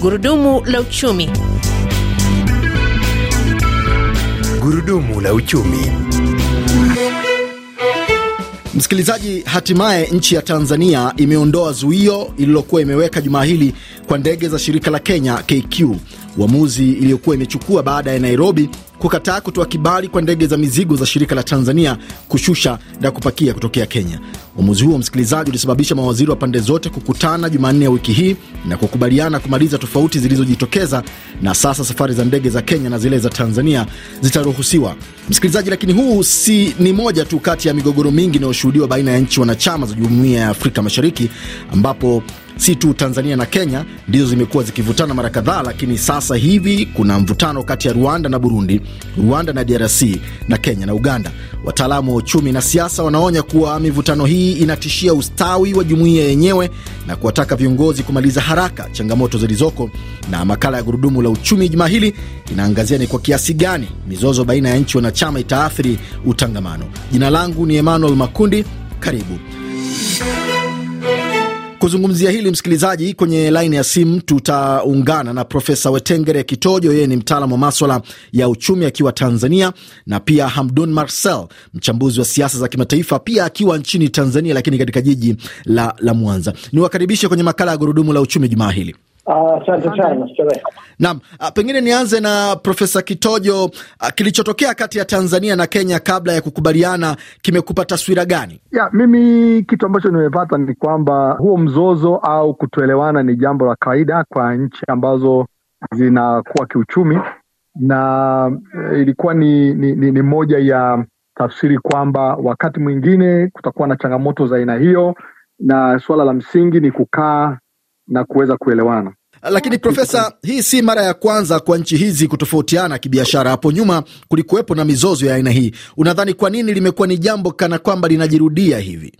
Gurudumu la uchumi. Gurudumu la uchumi. Msikilizaji, hatimaye nchi ya Tanzania imeondoa zuio ililokuwa imeweka jumaa hili kwa ndege za shirika la Kenya KQ, uamuzi iliyokuwa imechukua baada ya Nairobi kukataa kutoa kibali kwa ndege za mizigo za shirika la Tanzania kushusha na kupakia kutokea Kenya. Uamuzi huo, msikilizaji, ulisababisha mawaziri wa pande zote kukutana Jumanne ya wiki hii na kukubaliana kumaliza tofauti zilizojitokeza, na sasa safari za ndege za Kenya na zile za Tanzania zitaruhusiwa. Msikilizaji, lakini huu si ni moja tu kati ya migogoro mingi inayoshuhudiwa baina ya nchi wanachama za Jumuiya ya Afrika Mashariki ambapo si tu Tanzania na Kenya ndizo zimekuwa zikivutana mara kadhaa, lakini sasa hivi kuna mvutano kati ya Rwanda na Burundi, Rwanda na DRC na Kenya na Uganda. Wataalamu wa uchumi na siasa wanaonya kuwa mivutano hii inatishia ustawi wa jumuiya yenyewe na kuwataka viongozi kumaliza haraka changamoto zilizoko. Na makala ya Gurudumu la Uchumi juma hili inaangazia ni kwa kiasi gani mizozo baina ya nchi wanachama itaathiri utangamano. Jina langu ni Emmanuel Makundi, karibu. Kuzungumzia hili msikilizaji, kwenye laini ya simu tutaungana na Profesa Wetengere Kitojo, yeye ni mtaalamu wa maswala ya uchumi akiwa Tanzania, na pia Hamdun Marcel, mchambuzi wa siasa za kimataifa, pia akiwa nchini Tanzania, lakini katika jiji la, la Mwanza. Niwakaribishe kwenye makala ya gurudumu la uchumi jumaa hili. Asante uh, sana Naam, pengine nianze na Profesa Kitojo. Uh, kilichotokea kati ya Tanzania na Kenya kabla ya kukubaliana kimekupa taswira gani? Ya, mimi kitu ambacho nimepata ni kwamba huo mzozo au kutoelewana ni jambo la kawaida kwa nchi ambazo zinakuwa kiuchumi, na ilikuwa ni, ni, ni, ni moja ya tafsiri kwamba wakati mwingine kutakuwa na changamoto za aina hiyo, na suala la msingi ni kukaa na kuweza kuelewana. Lakini Profesa, hii si mara ya kwanza kwa nchi hizi kutofautiana kibiashara. Hapo nyuma kulikuwepo na mizozo ya aina hii. Unadhani kwa nini limekuwa ni jambo kana kwamba linajirudia hivi?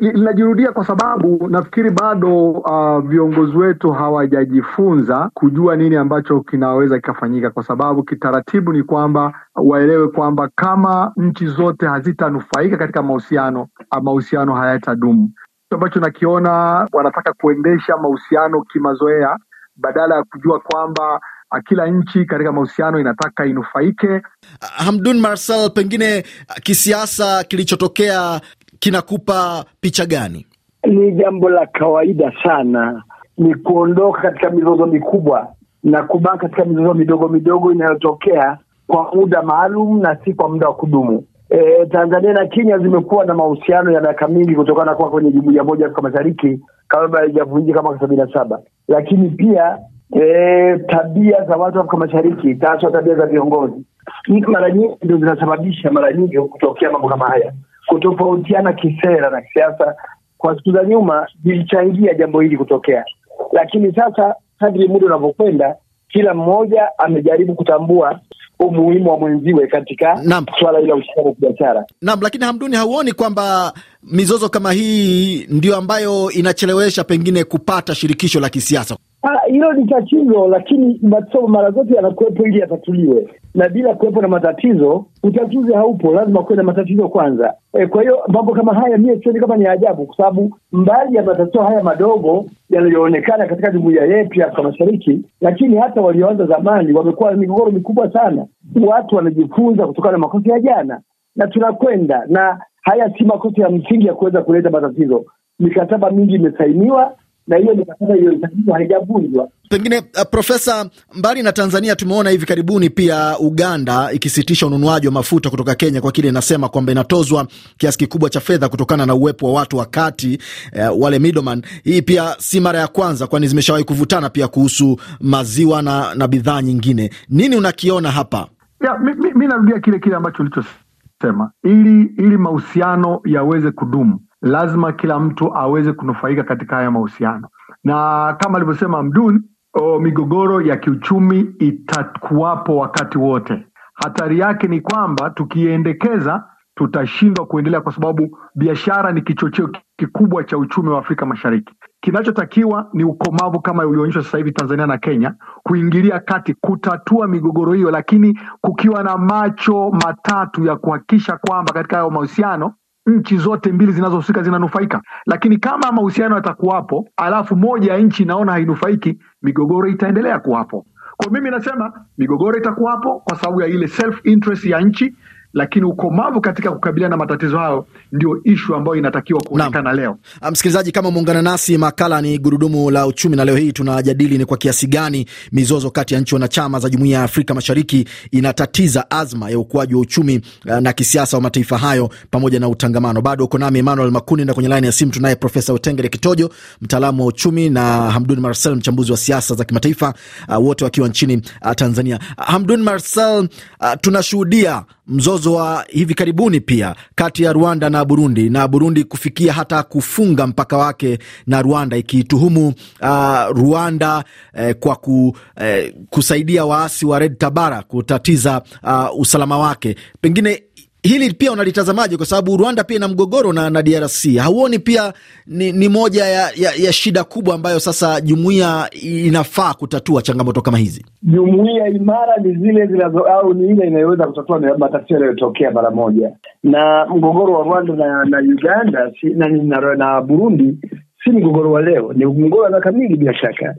Linajirudia kwa sababu nafikiri bado uh, viongozi wetu hawajajifunza kujua nini ambacho kinaweza kikafanyika, kwa sababu kitaratibu ni kwamba waelewe kwamba kama nchi zote hazitanufaika katika mahusiano, mahusiano hayatadumu. Ambacho nakiona wanataka kuendesha mahusiano kimazoea badala ya kujua kwamba kila nchi katika mahusiano inataka inufaike. Hamdun Marsal, pengine kisiasa kilichotokea kinakupa picha gani? Ni jambo la kawaida sana, ni kuondoka katika mizozo mikubwa na kubaki katika mizozo midogo midogo inayotokea kwa muda maalum na si kwa muda wa kudumu. E, Tanzania na Kenya zimekuwa na mahusiano ya miaka mingi kutokana kuwa kwenye jumuiya moja Afrika Mashariki kabla haijavunjika mwaka sabini na saba, lakini pia e, tabia za watu wa Afrika Mashariki haswa tabia za viongozi mara nyingi ndio zinasababisha mara nyingi kutokea mambo kama haya. Kutofautiana kisera na kisiasa kwa siku za nyuma zilichangia jambo hili kutokea, lakini sasa kadri muda unavyokwenda, kila mmoja amejaribu kutambua umuhimu wa mwenziwe katika swala hili la ushirikiano wa kibiashara. Naam, lakini Hamduni, hauoni kwamba mizozo kama hii ndio ambayo inachelewesha pengine kupata shirikisho la kisiasa? Hilo ni tatizo, lakini matatizo mara zote yanakuwepo ili yatatuliwe, na bila kuwepo na matatizo utatuzi haupo. Lazima kuwe na matatizo kwanza. E, kwa hiyo mambo kama haya mie sioni kama ni ajabu, kwa sababu mbali ya matatizo haya madogo yanayoonekana katika jumuiya yetu ya Afrika Mashariki, lakini hata walioanza zamani wamekuwa na migogoro mikubwa sana. Watu wanajifunza kutokana na makosa ya jana, na tunakwenda na haya si makosa ya msingi ya kuweza kuleta matatizo. Mikataba mingi imesainiwa na hiyo mikataba iliyosainiwa haijavunjwa. Pengine uh, Profesa, mbali na Tanzania tumeona hivi karibuni pia Uganda ikisitisha ununuaji wa mafuta kutoka Kenya kwa kile inasema kwamba inatozwa kiasi kikubwa cha fedha kutokana na uwepo wa watu wa kati, uh, wale middleman. Hii pia si mara ya kwanza, kwani zimeshawahi kuvutana pia kuhusu maziwa na, na bidhaa nyingine. Nini unakiona hapa? Ya, mi, mi, mi narudia kile kile ambacho ulichosema, ili ili mahusiano yaweze kudumu lazima kila mtu aweze kunufaika katika haya mahusiano, na kama alivyosema Mdun, migogoro ya kiuchumi itakuwapo wakati wote. Hatari yake ni kwamba tukiendekeza tutashindwa kuendelea, kwa sababu biashara ni kichocheo kikubwa cha uchumi wa Afrika Mashariki. Kinachotakiwa ni ukomavu kama ulioonyeshwa sasa hivi Tanzania na Kenya, kuingilia kati kutatua migogoro hiyo, lakini kukiwa na macho matatu ya kuhakikisha kwamba katika hayo mahusiano nchi zote mbili zinazohusika zinanufaika. Lakini kama mahusiano yatakuwapo alafu moja ya nchi inaona hainufaiki, migogoro itaendelea kuwapo. Kwa mimi nasema migogoro itakuwapo kwa sababu ya ile self interest ya nchi lakini ukomavu katika kukabiliana na matatizo hayo ndio ishu ambayo inatakiwa kuonekana leo. Msikilizaji, kama umeungana nasi, makala ni gurudumu la uchumi, na leo hii tunajadili ni kwa kiasi gani mizozo kati ya nchi wanachama za jumuiya ya Afrika Mashariki inatatiza azma ya ukuaji wa uchumi na kisiasa wa mataifa hayo pamoja na utangamano. Bado uko nami Emmanuel Makundi, na kwenye laini ya simu tunaye Profesa Otengere Kitojo, mtaalamu wa uchumi na Hamdun Marcel, mchambuzi wa siasa za kimataifa, uh, wote wakiwa nchini Tanzania. Hamdun Marcel, uh, tunashuhudia mzozo wa hivi karibuni pia kati ya Rwanda na Burundi, na Burundi kufikia hata kufunga mpaka wake na Rwanda, ikituhumu uh, Rwanda eh, kwa ku, eh, kusaidia waasi wa Red Tabara kutatiza uh, usalama wake. Pengine hili pia unalitazamaje? Kwa sababu Rwanda pia ina mgogoro na, na DRC. Hauoni pia ni, ni moja ya, ya, ya shida kubwa ambayo sasa jumuiya inafaa kutatua changamoto kama hizi? Jumuiya imara ni zile zinazo au ni ile inayoweza kutatua matatizo yanayotokea mara moja, na mgogoro wa Rwanda na, na Uganda si, na, na, na Burundi si mgogoro wa leo, ni mgogoro wa miaka mingi. Bila shaka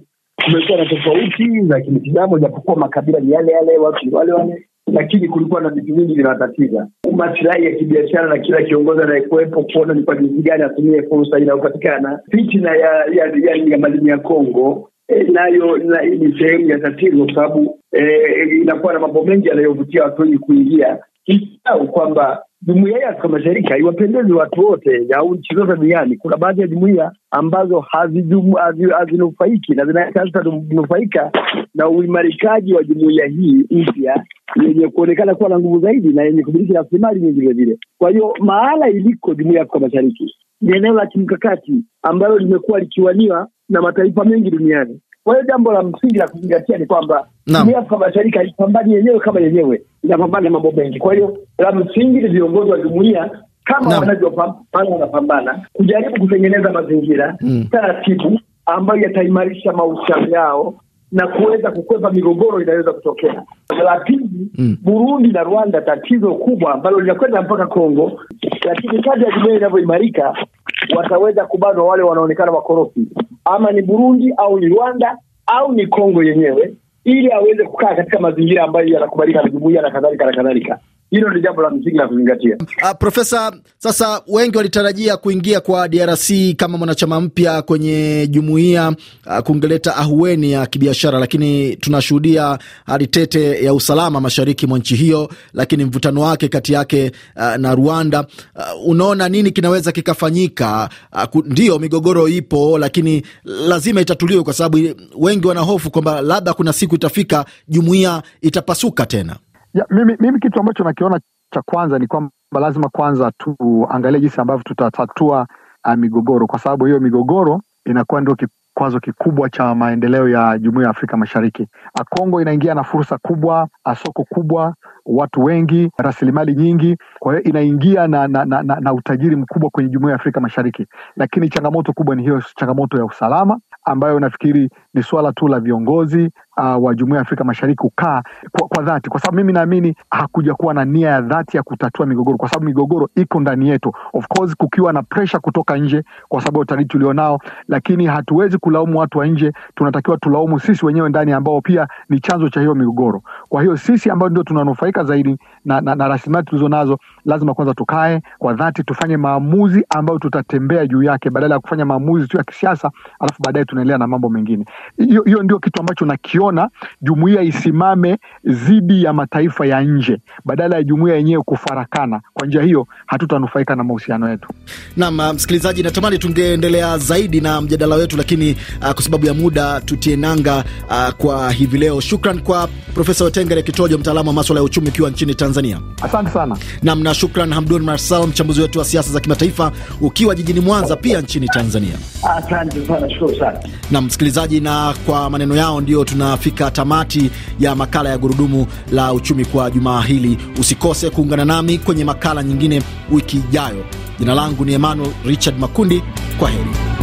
kumekuwa na tofauti za kimtizamo, japokuwa makabila ni yale yale, watu ni wale wale lakini kulikuwa na vitu vingi vinatatiza masilahi ya kibiashara na kila kiongozi anayekuwepo kuona ni kwa jinsi gani atumie fursa inayopatikana. Fitina ya ya, ya, madini ya Kongo e, nayo na, ni sehemu ya tatizo kwa sababu e, inakuwa na mambo mengi yanayovutia watu wengi kuingia, kisahau kwamba jumuiya ya Afrika Mashariki haiwapendezi watu wote au nchi zote duniani. Kuna baadhi ya jumuiya ambazo hazinufaiki na zinanufaika na uimarikaji wa jumuiya hii mpya yenye kuonekana kuwa na nguvu zaidi na yenye kumiliki rasilimali nyingi vilevile. vile. Kwa hiyo mahala iliko jumuiya ya Afrika Mashariki ni eneo la kimkakati ambalo limekuwa likiwaniwa na mataifa mengi duniani. Kwa hiyo jambo la msingi la kuzingatia ni kwamba Afrika Mashariki haipambani yenyewe kama yenyewe, inapambana na mambo mengi. Kwa hiyo la msingi ni viongozi wa jumuiya kama wanavyopambana, wanapambana kujaribu kutengeneza mazingira mm, taratibu ambayo yataimarisha mahusiano yao na kuweza kukwepa migogoro inaweza kutokea. La pili, mm, Burundi na Rwanda, tatizo kubwa ambalo linakwenda mpaka Kongo, lakini kadri ya jumuiya inavyoimarika wataweza kubanwa wale wanaonekana wakorofi, ama ni Burundi au ni Rwanda au ni Kongo yenyewe, ili aweze kukaa katika mazingira ambayo yanakubalika na jumuiya na kadhalika na kadhalika. Hilo ni jambo la msingi la kuzingatia. Uh, Profesa, sasa wengi walitarajia kuingia kwa DRC kama mwanachama mpya kwenye jumuiya uh, kungeleta ahueni ya kibiashara, lakini tunashuhudia hali tete ya usalama mashariki mwa nchi hiyo, lakini mvutano wake kati yake uh, na Rwanda uh, unaona nini kinaweza kikafanyika? Uh, ndio migogoro ipo, lakini lazima itatuliwe, kwa sababu wengi wanahofu kwamba labda kuna siku itafika jumuiya itapasuka tena. Ya, mimi, mimi kitu ambacho nakiona cha kwanza ni kwamba lazima kwanza tuangalie jinsi ambavyo tutatatua uh, migogoro kwa sababu hiyo migogoro inakuwa ndio kikwazo kikubwa cha maendeleo ya Jumuiya ya Afrika Mashariki. Kongo inaingia na fursa kubwa, soko kubwa, watu wengi, rasilimali nyingi, kwa hiyo inaingia na, na, na, na, na utajiri mkubwa kwenye Jumuiya ya Afrika Mashariki, lakini changamoto kubwa ni hiyo changamoto ya usalama ambayo nafikiri ni suala tu la viongozi uh, wa Jumuiya ya Afrika Mashariki kukaa kwa, kwa dhati, kwa sababu mimi naamini hakuja kuwa na nia ya dhati ya kutatua migogoro, kwa sababu migogoro iko ndani yetu, of course kukiwa na pressure kutoka nje, kwa sababu utalii tulionao, lakini hatuwezi kulaumu watu wa nje, tunatakiwa tulaumu sisi wenyewe ndani, ambao pia ni chanzo cha hiyo migogoro. Kwa hiyo sisi ambao ndio tunanufaika zaidi na, na, na rasilimali tulizo nazo, lazima kwanza tukae kwa dhati, tufanye maamuzi ambayo tutatembea juu yake, badala ya kufanya maamuzi tu ya kisiasa alafu baadaye tunaendelea na mambo mengine. Hiyo ndio kitu ambacho nakiona, jumuiya isimame dhidi ya mataifa ya nje badala ya jumuiya yenyewe kufarakana. Kwa njia hiyo hatutanufaika na mahusiano yetu. Naam, msikilizaji, natamani tungeendelea zaidi na mjadala wetu, lakini uh, kwa sababu ya muda tutie nanga uh, kwa hivi leo. Shukran kwa Profesa Wetengere Kitojo, mtaalamu wa maswala ya uchumi ukiwa nchini Tanzania. Asante sana. Nam na shukran Hamdun Marsal, mchambuzi wetu wa siasa za kimataifa ukiwa jijini Mwanza pia nchini Tanzania. Asante sana, shukuru sana. Na msikilizaji, na kwa maneno yao ndio tunafika tamati ya makala ya gurudumu la uchumi kwa jumaa hili. Usikose kuungana nami kwenye makala nyingine wiki ijayo. Jina langu ni Emmanuel Richard Makundi. Kwa heri.